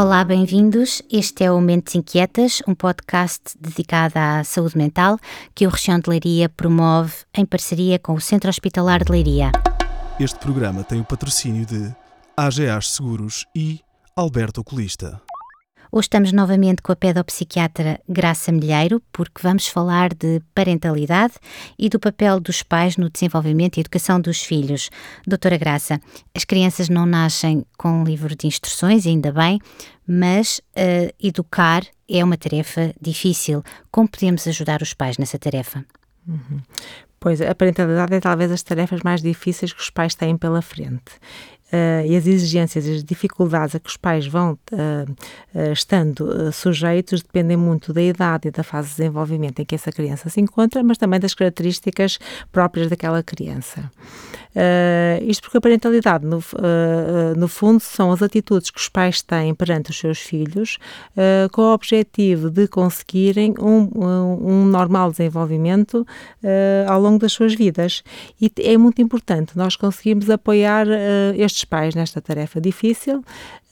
Olá, bem-vindos. Este é o Mentes Inquietas, um podcast dedicado à saúde mental que o Região de Leiria promove em parceria com o Centro Hospitalar de Leiria. Este programa tem o patrocínio de AGAs Seguros e Alberto Oculista. Hoje estamos novamente com a pedopsiquiatra Graça Milheiro, porque vamos falar de parentalidade e do papel dos pais no desenvolvimento e educação dos filhos. Doutora Graça, as crianças não nascem com um livro de instruções, ainda bem, mas uh, educar é uma tarefa difícil. Como podemos ajudar os pais nessa tarefa? Uhum. Pois, a parentalidade é talvez as tarefas mais difíceis que os pais têm pela frente uh, e as exigências e as dificuldades a que os pais vão uh, estando sujeitos dependem muito da idade e da fase de desenvolvimento em que essa criança se encontra, mas também das características próprias daquela criança. Isto porque a parentalidade, no, no fundo, são as atitudes que os pais têm perante os seus filhos com o objetivo de conseguirem um, um, normal desenvolvimento ao longo das suas vidas. E é muito importante nós conseguirmos apoiar estes pais nesta tarefa difícil.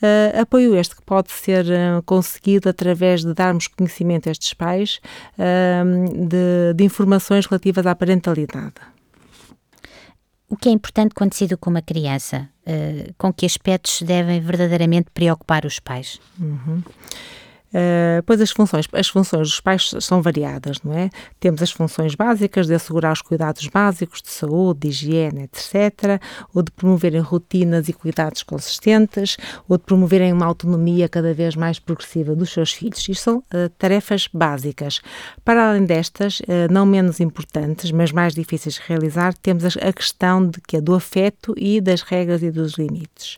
Uh, apoio este que pode ser uh, conseguido através de darmos conhecimento a estes pais uh, de, de informações relativas à parentalidade. O que é importante quando se educa uma criança? com que aspectos devem verdadeiramente preocupar os pais? Uhum. Uh, pois as funções, as funções dos pais são variadas, não é? Temos as funções básicas de assegurar os cuidados básicos de saúde, de higiene, etc., ou de promoverem rotinas e cuidados consistentes, ou de promoverem uma autonomia cada vez mais progressiva dos seus filhos. Isto são uh, tarefas básicas. Para além destas, uh, não menos importantes, mas mais difíceis de realizar, temos a, questão de que é do afeto e das regras e dos limites.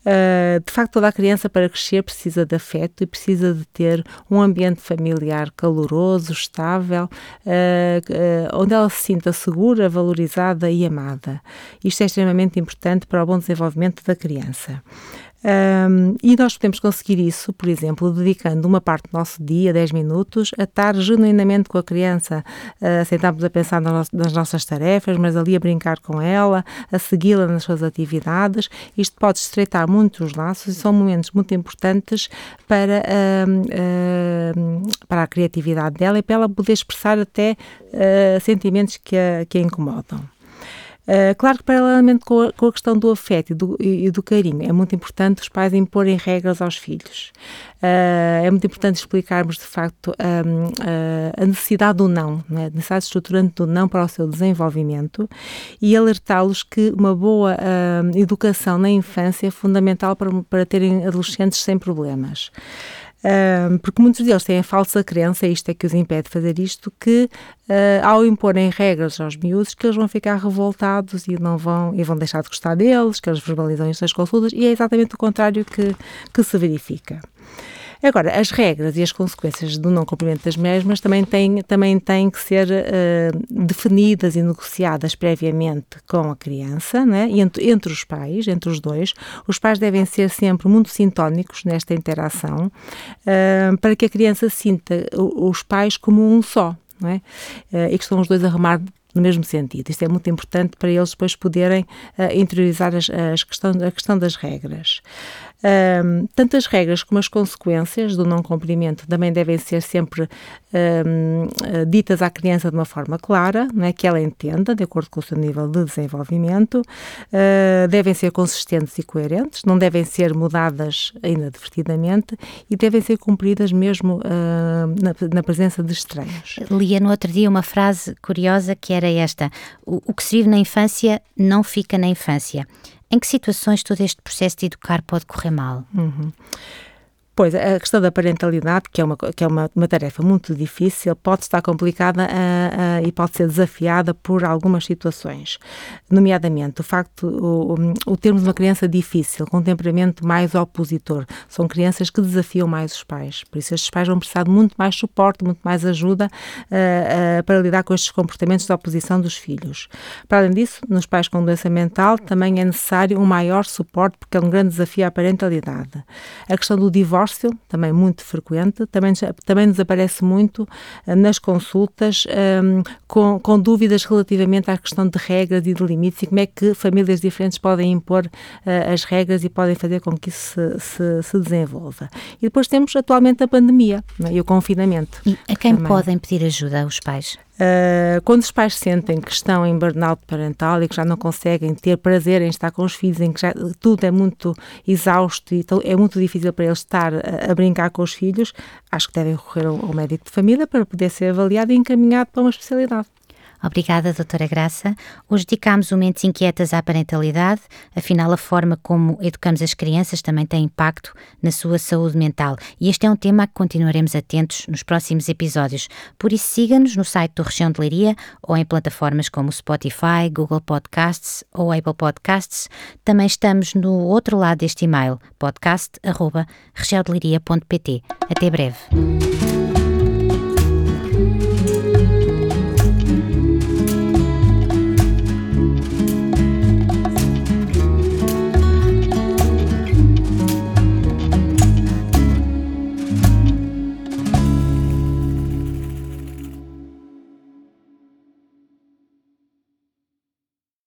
Uh, de facto, toda a criança para crescer precisa de afeto e precisa de ter um ambiente familiar caloroso, estável, uh, uh, onde ela se sinta segura, valorizada e amada. Isto é extremamente importante para o bom desenvolvimento da criança. Um, e nós podemos conseguir isso, por exemplo, dedicando uma parte do nosso dia, 10 minutos, a estar genuinamente com a criança, uh, sentarmos a pensar nas, nossas tarefas, mas ali a brincar com ela, a segui-la nas suas atividades. Isto pode estreitar muito os laços e são momentos muito importantes para, uh, uh, para a criatividade dela e para ela poder expressar até ah, sentimentos que a, que a incomodam. Uh, claro que, paralelamente com a, com a questão do afeto e do, e do, carinho, é muito importante os pais imporem regras aos filhos. Uh, é muito importante explicarmos, de facto, um, uh, a necessidade do não, né? a necessidade estruturante do não para o seu desenvolvimento e alertá-los que uma boa educação na infância é fundamental para, para terem adolescentes sem problemas. Porque muitos deles têm a falsa crença, isto é que os impede de fazer isto, que uh, ao imporem regras aos miúdos, que eles vão ficar revoltados e não vão, e vão deixar de gostar deles, que eles verbalizam estas consultas, e é exatamente o contrário que, que se verifica. Agora, as regras e as consequências do não cumprimento das mesmas também têm, também têm que ser uh, definidas e negociadas previamente com a criança, né? entre, entre os pais, entre os dois. Os pais devem ser sempre muito sintónicos nesta interação uh, para que a criança sinta os pais como um só. Não é? Uh, e que estão os dois a remar no mesmo sentido. Isto é muito importante para eles depois poderem uh, interiorizar as, as questão, a questão das regras. Um, tanto as regras como as consequências do não cumprimento também devem ser sempre um, ditas à criança de uma forma clara, né, que ela entenda, de acordo com o seu nível de desenvolvimento, uh, devem ser consistentes e coerentes, não devem ser mudadas inadvertidamente e devem ser cumpridas mesmo uh, na, na, presença de estranhos. Lia no outro dia uma frase curiosa que era esta: o, o que se vive na infância não fica na infância. Em que situações todo este processo de educar pode correr mal? Uhum. Pois, a questão da parentalidade, que é uma, que é uma, uma tarefa muito difícil, pode estar complicada uh, uh, e pode ser desafiada por algumas situações. Nomeadamente, o facto, o, o termos uma criança difícil, com um temperamento mais opositor, são crianças que desafiam mais os pais. Por isso, estes pais vão precisar de muito mais suporte, muito mais ajuda uh, para lidar com estes comportamentos de oposição dos filhos. Para além disso, nos pais com doença mental, também é necessário um maior suporte, porque é um grande desafio à parentalidade. A questão do divórcio divórcio, também muito frequente, também, também nos aparece muito uh, nas consultas um, com, com, dúvidas relativamente à questão de regras e de limites e como é que famílias diferentes podem impor uh, as regras e podem fazer com que isso se, se, se desenvolva. E depois temos atualmente a pandemia é? e o confinamento. E a quem também. podem pedir ajuda? Os pais? Uh, quando os pais sentem que estão em burnout parental e que já não conseguem ter prazer em estar com os filhos, em que já, tudo é muito exausto e é muito difícil para eles estar a, a brincar com os filhos, acho que devem recorrer ao, ao médico de família para poder ser avaliado e encaminhado para uma especialidade. Obrigada, doutora Graça. Hoje dedicámos o Mentes Inquietas à parentalidade, afinal a forma como educamos as crianças também tem impacto na sua saúde mental e este é um tema a que continuaremos atentos nos próximos episódios. Por isso siga-nos no site do Região de Leiria ou em plataformas como Spotify, Google Podcasts ou Apple Podcasts. Também estamos no outro lado deste e-mail, podcast.regiãodeliria.pt. Até breve.